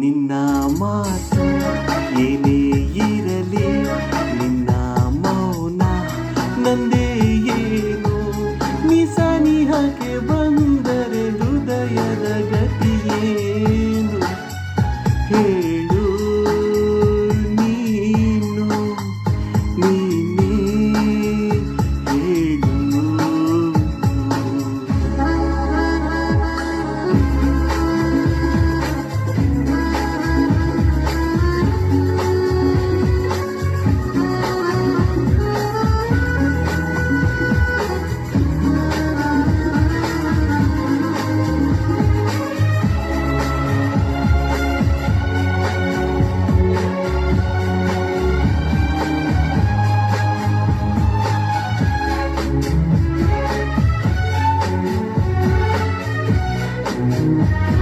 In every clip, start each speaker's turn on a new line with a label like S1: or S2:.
S1: ನಿನ್ನ ಮಾತು Música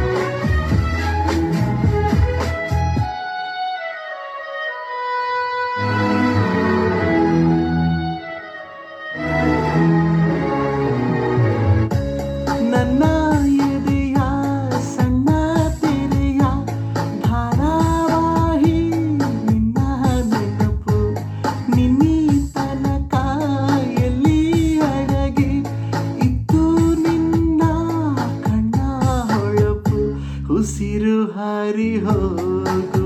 S1: good.